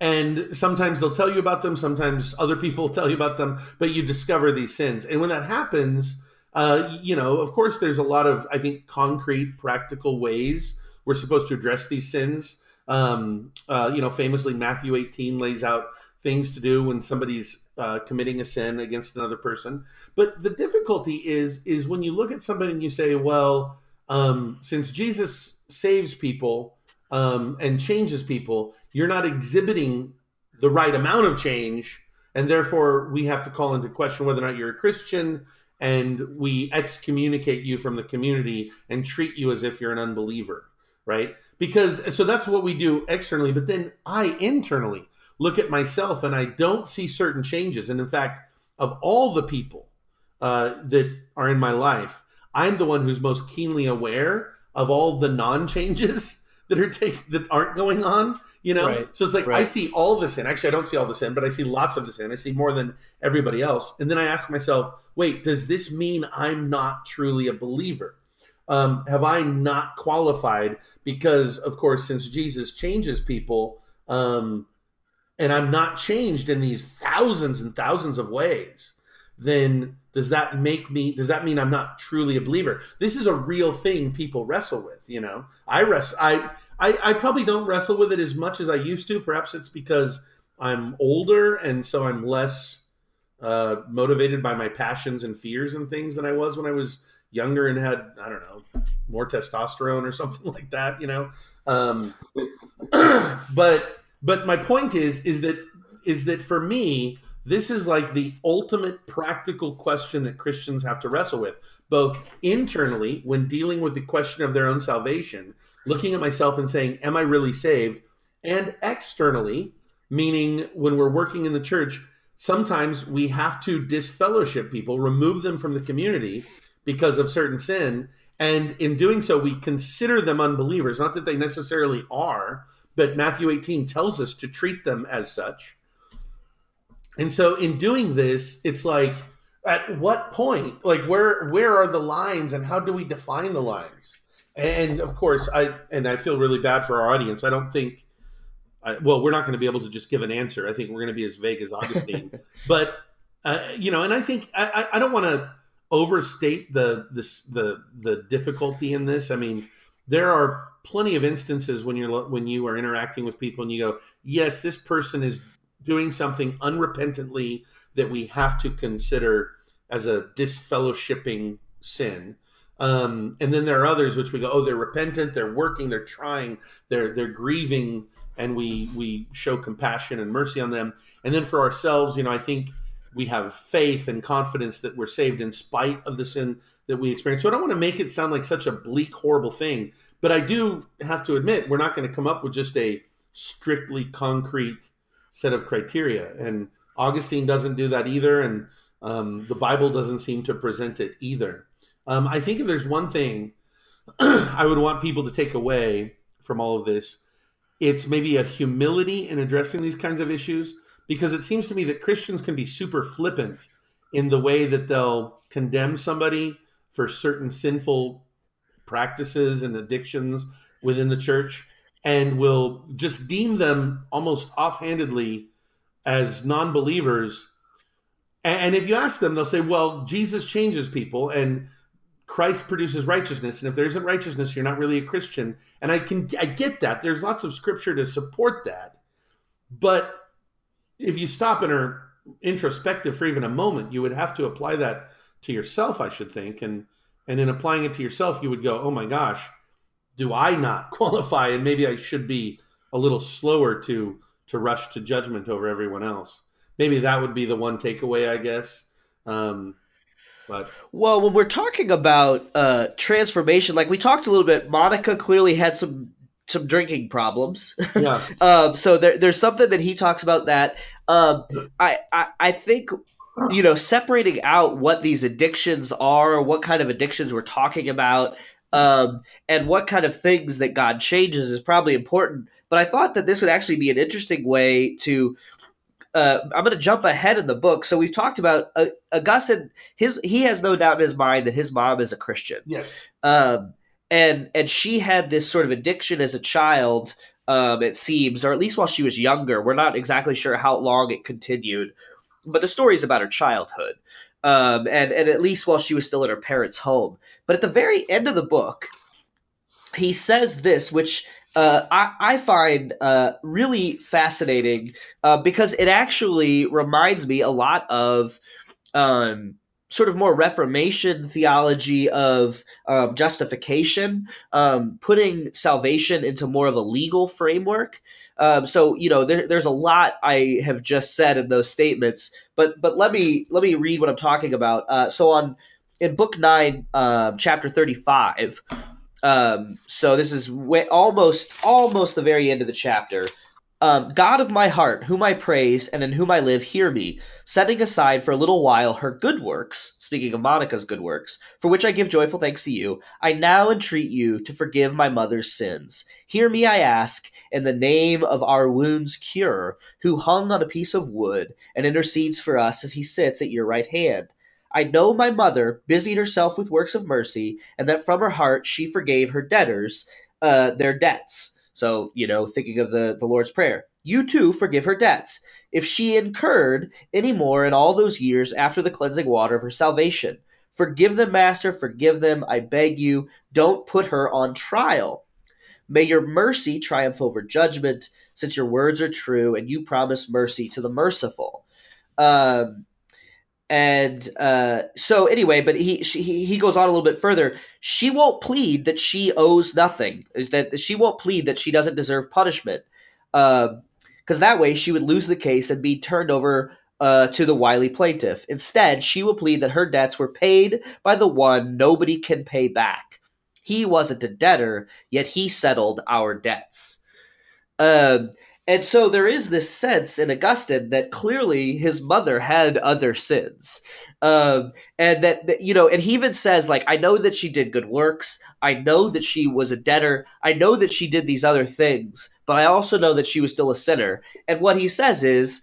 And sometimes they'll tell you about them, sometimes other people tell you about them, but you discover these sins. And when that happens, uh, you know, of course, there's a lot of, I think, concrete, practical ways we're supposed to address these sins. Um, uh, you know, famously, Matthew 18 lays out things to do when somebody's uh, committing a sin against another person. But the difficulty is is when you look at somebody and you say, well, um, since Jesus saves people um, and changes people, you're not exhibiting the right amount of change, and therefore we have to call into question whether or not you're a Christian. and we excommunicate you from the community and treat you as if you're an unbeliever, right? Because so that's what we do externally, but then I internally look at myself and I don't see certain changes. And in fact, of all the people uh, that are in my life, I'm the one who's most keenly aware of all the non changes that are take that aren't going on. You know, Right. so it's like Right. I see all the sin. Actually, I don't see all the sin, but I see lots of the sin. I see more than everybody else. And then I ask myself, wait, does this mean I'm not truly a believer? Um, have I not qualified? Because, of course, since Jesus changes people, um, and I'm not changed in these thousands and thousands of ways, then does that make me? Does that mean I'm not truly a believer? This is a real thing people wrestle with. You know, I rest. I I, I probably don't wrestle with it as much as I used to. Perhaps it's because I'm older and so I'm less uh, motivated by my passions and fears and things than I was when I was younger and had I don't know more testosterone or something like that. You know, um, but but my point is is that is that for me this is like the ultimate practical question that Christians have to wrestle with, both internally when dealing with the question of their own salvation, looking at myself and saying, Am I really saved? And externally, meaning when we're working in the church, sometimes we have to disfellowship people, remove them from the community because of certain sin. And in doing so, we consider them unbelievers. Not that they necessarily are, but Matthew 18 tells us to treat them as such. And so in doing this, it's like at what point, like where where are the lines and how do we define the lines? And of course, I and I feel really bad for our audience. I don't think I, well, we're not going to be able to just give an answer. I think we're going to be as vague as Augustine. but uh, you know, and I think I, I I don't want to overstate the this the the difficulty in this. I mean, there are plenty of instances when you're when you are interacting with people and you go, yes, this person is doing something unrepentantly that we have to consider as a disfellowshipping sin. Um, and then there are others which we go, oh, they're repentant, they're working, they're trying, they're they're grieving, and we we show compassion and mercy on them. And then for ourselves, you know, I think we have faith and confidence that we're saved in spite of the sin that we experience. So I don't want to make it sound like such a bleak, horrible thing, but I do have to admit we're not going to come up with just a strictly concrete set of criteria. And Augustine doesn't do that either, and um, the Bible doesn't seem to present it either. Um, I think if there's one thing I would want people to take away from all of this, it's maybe a humility in addressing these kinds of issues, because it seems to me that Christians can be super flippant in the way that they'll condemn somebody for certain sinful practices and addictions within the church and will just deem them almost offhandedly as non-believers. And if you ask them they'll say well jesus changes people and christ produces righteousness and if there isn't righteousness you're not really a christian. And i can i get that. There's lots of scripture to support that. But if you stop and are introspective for even a moment you would have to apply that to yourself i should think and and in applying it to yourself you would go oh my gosh do I not qualify? And maybe I should be a little slower to to rush to judgment over everyone else. Maybe that would be the one takeaway, I guess. Um, but Well, when we're talking about uh, transformation, like we talked a little bit, Monica clearly had some some drinking problems. yeah, um, so there, there's something that he talks about that. Um, I, I I think you know separating out what these addictions are, what kind of addictions we're talking about, um, and what kind of things that God changes is probably important. But I thought that this would actually be an interesting way to. Uh, I'm going to jump ahead in the book. So we've talked about uh, Augustine. His he has no doubt in his mind that his mom is a Christian yes, um, and and she had this sort of addiction as a child. Um, it seems, or at least while she was younger. We're not exactly sure how long it continued, but the story is about her childhood, um, and and at least while she was still in her parents' home. But at the very end of the book, he says this, which uh, I, I find uh, really fascinating uh, because it actually reminds me a lot of um, sort of more Reformation theology of um, justification, um, putting salvation into more of a legal framework. Um, so you know, there, there's a lot I have just said in those statements, but but let me let me read what I'm talking about. Uh, so on in book nine, uh, chapter thirty five. Um, so this is way, almost almost the very end of the chapter. Um, God of my heart, whom I praise and in whom I live, hear me, setting aside for a little while her good works, speaking of Monica's good works, for which I give joyful thanks to you, I now entreat you to forgive my mother's sins. Hear me, I ask, in the name of our wounds' cure, who hung on a piece of wood and intercedes for us as he sits at your right hand. I know my mother busied herself with works of mercy, and that from her heart she forgave her debtors uh, their debts so, you know, thinking of the, the Lord's Prayer, you too forgive her debts, if she incurred any more in all those years after the cleansing water of her salvation. Forgive them, Master, forgive them, I beg you. Don't put her on trial. May your mercy triumph over judgment, since your words are true and you promise mercy to the merciful. Um, and uh, so anyway, but he she, he goes on a little bit further. She won't plead that she owes nothing. That she won't plead that she doesn't deserve punishment, because uh, that way she would lose the case and be turned over uh, to the wily plaintiff. Instead, she will plead that her debts were paid by the one nobody can pay back. He wasn't a debtor, yet he settled our debts. Um, and so there is this sense in Augustine that clearly his mother had other sins. Um, and that, that, you know, and he even says, like, I know that she did good works. I know that she was a debtor. I know that she did these other things, but I also know that she was still a sinner. And what he says is,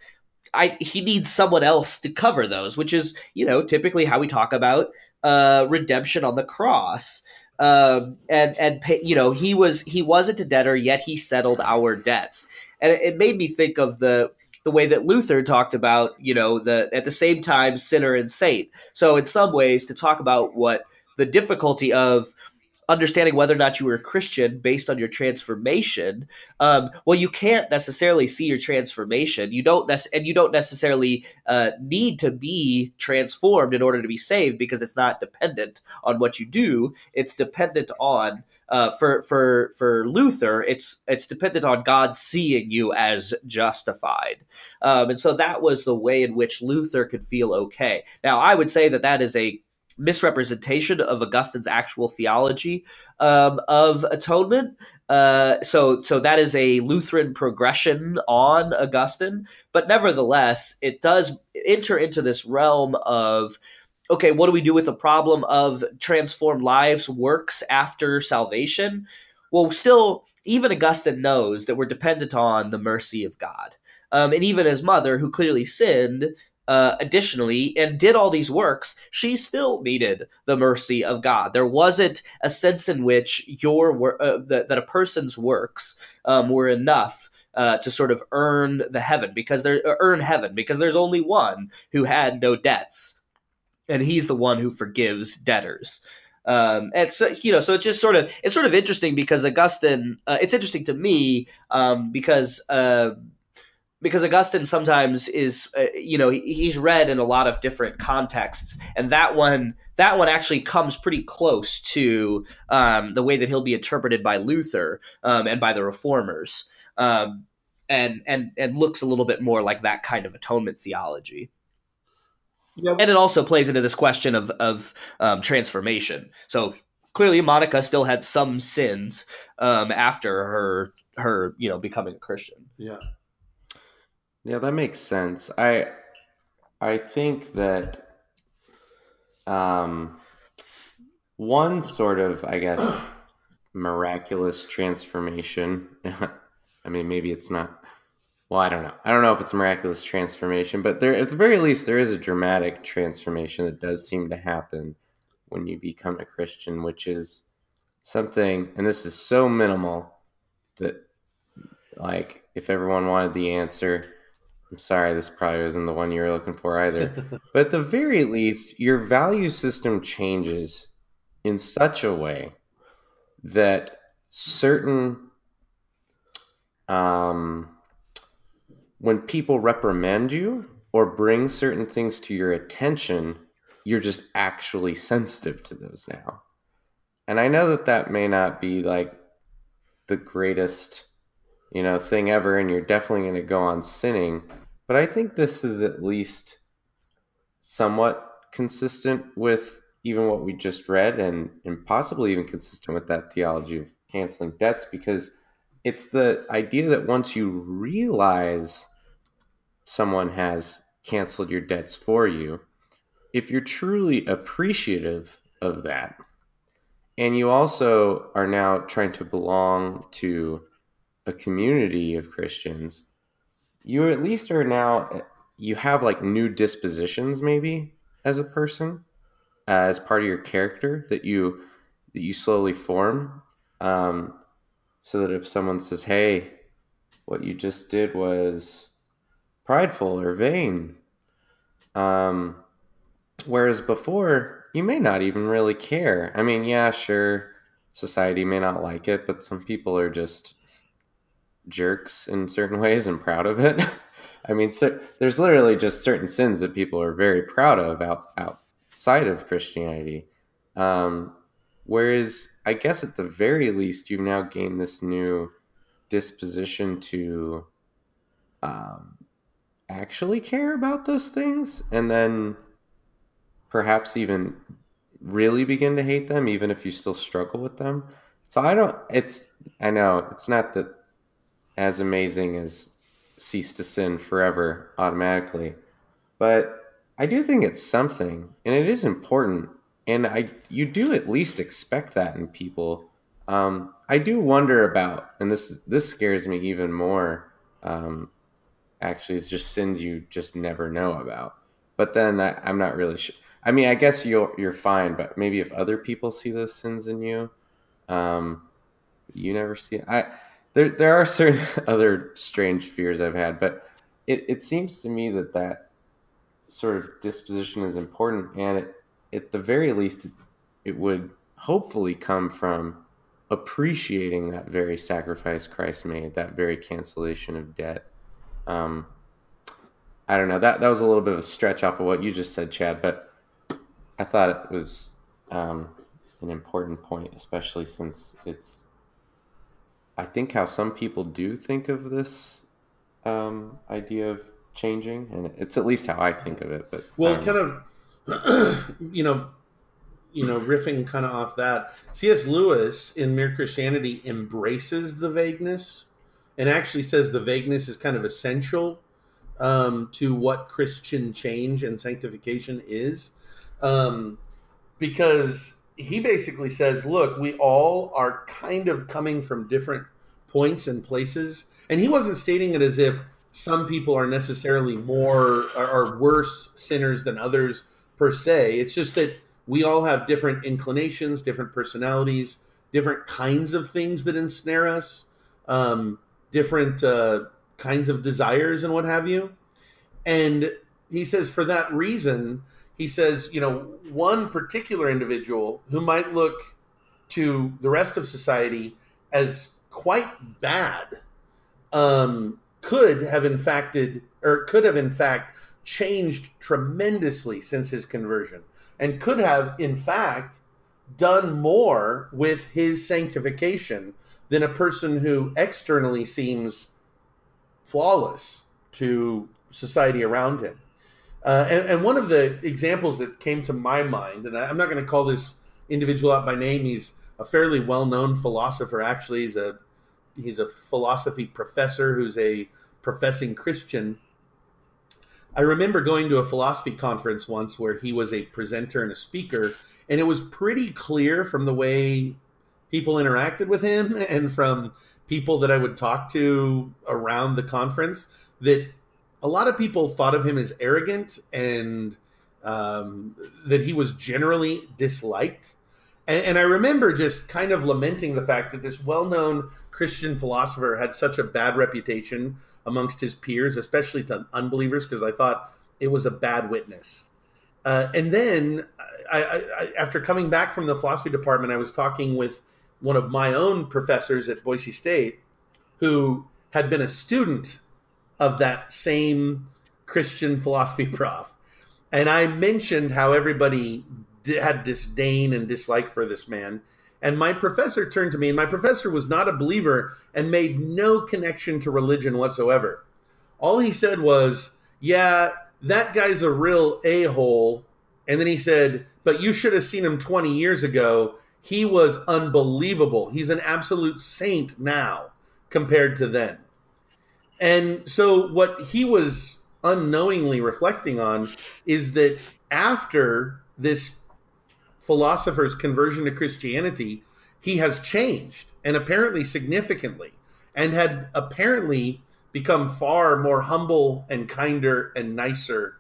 I, he needs someone else to cover those, which is, you know, typically how we talk about uh, redemption on the cross um, and and pay, you know he was he wasn't a debtor yet he settled our debts and it, it made me think of the the way that Luther talked about you know the at the same time sinner and saint. So in some ways to talk about what the difficulty of understanding whether or not you were a Christian based on your transformation. Um, well, you can't necessarily see your transformation. You don't nec- and you don't necessarily uh, need to be transformed in order to be saved because it's not dependent on what you do. It's dependent on uh, for for for Luther, it's it's dependent on God seeing you as justified, um, and so that was the way in which Luther could feel okay. Now, I would say that that is a misrepresentation of Augustine's actual theology um, of atonement. Uh, so, so that is a Lutheran progression on Augustine, but nevertheless, it does enter into this realm of okay, what do we do with the problem of transformed lives works after salvation? Well, still, even Augustine knows that we're dependent on the mercy of God. Um, and even his mother, who clearly sinned, uh, additionally, and did all these works, she still needed the mercy of God. There wasn't a sense in which your uh, that, that a person's works um, were enough uh, to sort of earn the heaven because there uh, earn heaven because there's only one who had no debts, and he's the one who forgives debtors. Um, and so you know, so it's just sort of it's sort of interesting because Augustine. Uh, it's interesting to me um, because uh, because Augustine sometimes is uh, you know he, he's read in a lot of different contexts and that one that one actually comes pretty close to um, the way that he'll be interpreted by Luther um, and by the reformers um, and and and looks a little bit more like that kind of atonement theology. Yep. and it also plays into this question of of um, transformation. So clearly Monica still had some sins um, after her her you know becoming a Christian. Yeah yeah, that makes sense. I I think that um, one sort of, I guess, miraculous transformation. I mean, maybe it's not. Well, I don't know. I don't know if it's a miraculous transformation, but there, at the very least, there is a dramatic transformation that does seem to happen when you become a Christian, which is something, and this is so minimal that, like, if everyone wanted the answer, I'm sorry, this probably wasn't the one you were looking for either. but at the very least, your value system changes in such a way that certain um, when people reprimand you or bring certain things to your attention, you're just actually sensitive to those now. And I know that that may not be like the greatest, you know, thing ever, and you're definitely going to go on sinning. But I think this is at least somewhat consistent with even what we just read and, and possibly even consistent with that theology of canceling debts because it's the idea that once you realize someone has canceled your debts for you, if you're truly appreciative of that, and you also are now trying to belong to a community of Christians, you at least are now you have like new dispositions maybe as a person as part of your character that you that you slowly form um, so that if someone says hey what you just did was prideful or vain um, whereas before you may not even really care. I mean yeah sure society may not like it but some people are just jerks in certain ways and proud of it I mean, so there's literally just certain sins that people are very proud of out, outside of Christianity. Um, whereas, I guess at the very least, you've now gained this new disposition to um, actually care about those things, and then perhaps even really begin to hate them, even if you still struggle with them. So I don't. It's I know it's not that as amazing as cease to sin forever automatically. But I do think it's something, and it is important, and I you do at least expect that in people. Um, I do wonder about, and this this scares me even more. Um, actually, it's just sins you just never know about. But then I, am not really sure. I mean, I guess you're you're fine, but maybe if other people see those sins in you, um, you never see it. I there there are certain other strange fears I've had, but it, it seems to me that that sort of disposition is important, and it, at the very least, it, it would hopefully come from appreciating that very sacrifice Christ made, that very cancellation of debt. Um, I don't know. That that was a little bit of a stretch off of what you just said, Chad, but I thought it was um, an important point, especially since it's I think how some people do think of this um, idea of changing, and it's at least how I think of it. But well, um, kind of, you know, you know, riffing kind of off that, C.S. Lewis in Mere Christianity embraces the vagueness and actually says the vagueness is kind of essential um, to what Christian change and sanctification is, um, because he basically says, look, we all are kind of coming from different points and places. And he wasn't stating it as if some people are necessarily more or worse sinners than others per se. It's just that we all have different inclinations, different personalities, different kinds of things that ensnare us, um, different uh, kinds of desires and what have you. And he says, for that reason, he says, you know, one particular individual who might look to the rest of society as quite bad um, could have infected or could have in fact changed tremendously since his conversion and could have in fact done more with his sanctification than a person who externally seems flawless to society around him uh, and, and, one of the examples that came to my mind, and I, am not going to call this individual out by name. He's a fairly well-known philosopher. Actually, he's a he's a philosophy professor who's a professing Christian. I remember going to a philosophy conference once where he was a presenter and a speaker, and it was pretty clear from the way people interacted with him and from people that I would talk to around the conference that a lot of people thought of him as arrogant and um, that he was generally disliked. And, and, I remember just kind of lamenting the fact that this well known Christian philosopher had such a bad reputation amongst his peers, especially to unbelievers, because I thought it was a bad witness. Uh, and then, I, I, after coming back from the philosophy department, I was talking with one of my own professors at Boise State who had been a student of that same Christian philosophy prof. and I mentioned how everybody had disdain and dislike for this man. And my professor turned to me, and my professor was not a believer and made no connection to religion whatsoever. All he said was, Yeah, that guy's a real a hole. And then he said, But you should have seen him 20 years ago. He was unbelievable. He's an absolute saint now compared to then. And so, what he was unknowingly reflecting on is that after this philosopher's conversion to Christianity, he has changed and apparently significantly and had apparently become far more humble and kinder and nicer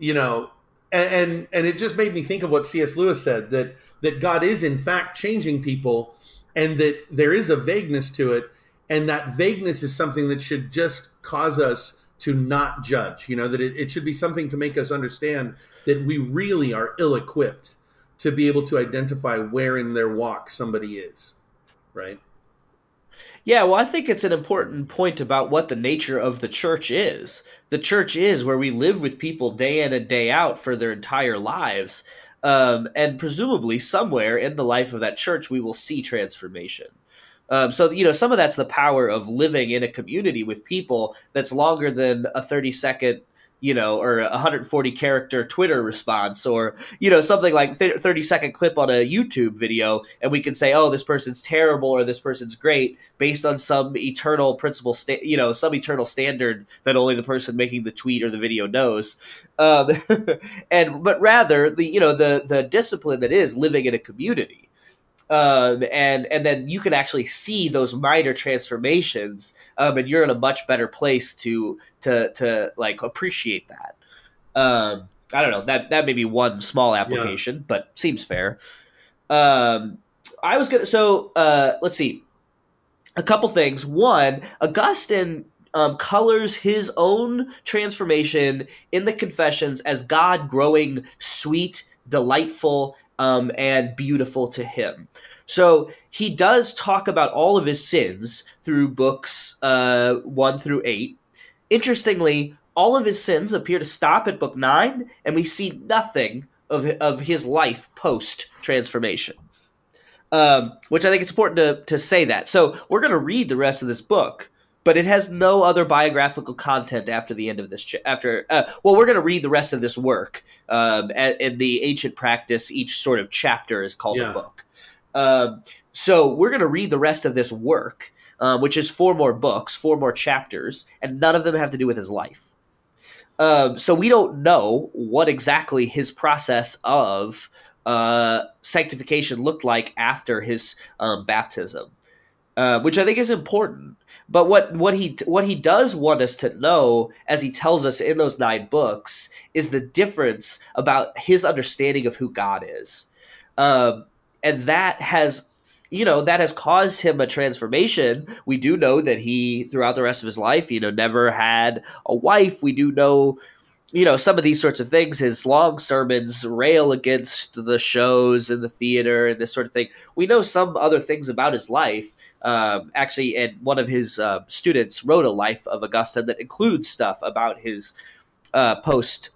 you know. And, and and it just made me think of what cs lewis said that that god is in fact changing people and that there is a vagueness to it and that vagueness is something that should just cause us to not judge you know that it, it should be something to make us understand that we really are ill-equipped to be able to identify where in their walk somebody is right yeah, well, I think it's an important point about what the nature of the church is. The church is where we live with people day in and day out for their entire lives. Um, and presumably, somewhere in the life of that church, we will see transformation. Um, so, you know, some of that's the power of living in a community with people that's longer than a 30 second you know, or a 140 character Twitter response, or you know, something like 30 second clip on a YouTube video, and we can say, oh, this person's terrible or this person's great based on some eternal principle, sta- you know, some eternal standard that only the person making the tweet or the video knows. Um, and but rather the you know the the discipline that is living in a community um, and and then you can actually see those minor transformations, um, and you're in a much better place to to to like appreciate that. Um, I don't know that that may be one small application, yeah. but seems fair. Um, I was gonna so uh, let's see a couple things. One, Augustine um, colors his own transformation in the Confessions as God growing sweet, delightful, um, and beautiful to him. So he does talk about all of his sins through books uh, one through eight. Interestingly, all of his sins appear to stop at book nine, and we see nothing of, of his life post transformation. Um, which I think it's important to, to say that. So we're going to read the rest of this book, but it has no other biographical content after the end of this. Ch- after uh, well, we're going to read the rest of this work. Um, in the ancient practice, each sort of chapter is called yeah. a book. Um, so we're going to read the rest of this work, uh, which is four more books, four more chapters, and none of them have to do with his life. Um, so we don't know what exactly his process of uh, sanctification looked like after his um, baptism, uh, which I think is important. But what what he what he does want us to know, as he tells us in those nine books, is the difference about his understanding of who God is, um, and that has you know that has caused him a transformation. We do know that he throughout the rest of his life you know never had a wife. We do know you know some of these sorts of things his long sermons rail against the shows and the theater and this sort of thing we know some other things about his life um, actually, and one of his uh, students wrote a life of Augustine that includes stuff about his uh, post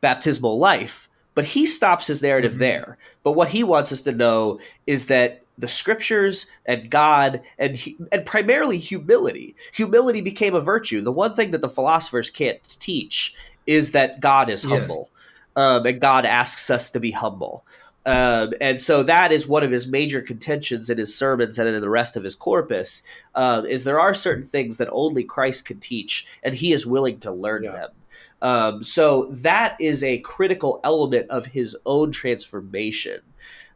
baptismal life. But he stops his narrative mm-hmm. there. But what he wants us to know is that the scriptures and God and and primarily humility. Humility became a virtue. The one thing that the philosophers can't teach is that God is humble, yes. um, and God asks us to be humble. Um, and so that is one of his major contentions in his sermons and in the rest of his corpus um, is there are certain things that only Christ can teach, and he is willing to learn yeah. them. Um, so that is a critical element of his own transformation.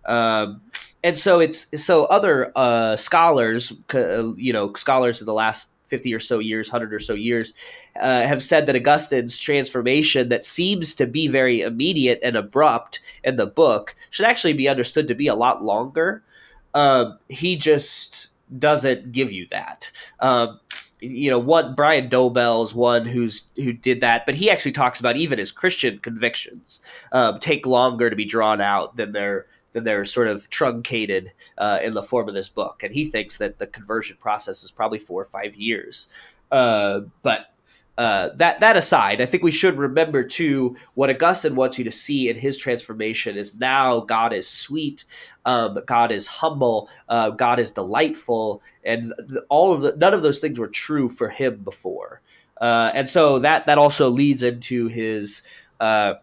Um, and so it's so other uh, scholars, uh, you know, scholars in the last 50 or so years, 100 or so years, uh, have said that Augustine's transformation, that seems to be very immediate and abrupt in the book, should actually be understood to be a lot longer. Um, he just doesn't give you that. Um, you know, what Brian Dobell is one who's who did that, but he actually talks about even his Christian convictions um, take longer to be drawn out than their then they're sort of truncated uh, in the form of this book. And he thinks that the conversion process is probably four or five years. Uh, but uh, that that aside, I think we should remember too what Augustine wants you to see in his transformation is now God is sweet, um, God is humble, uh, God is delightful, and all of the none of those things were true for him before, uh, and so that that also leads into his uh,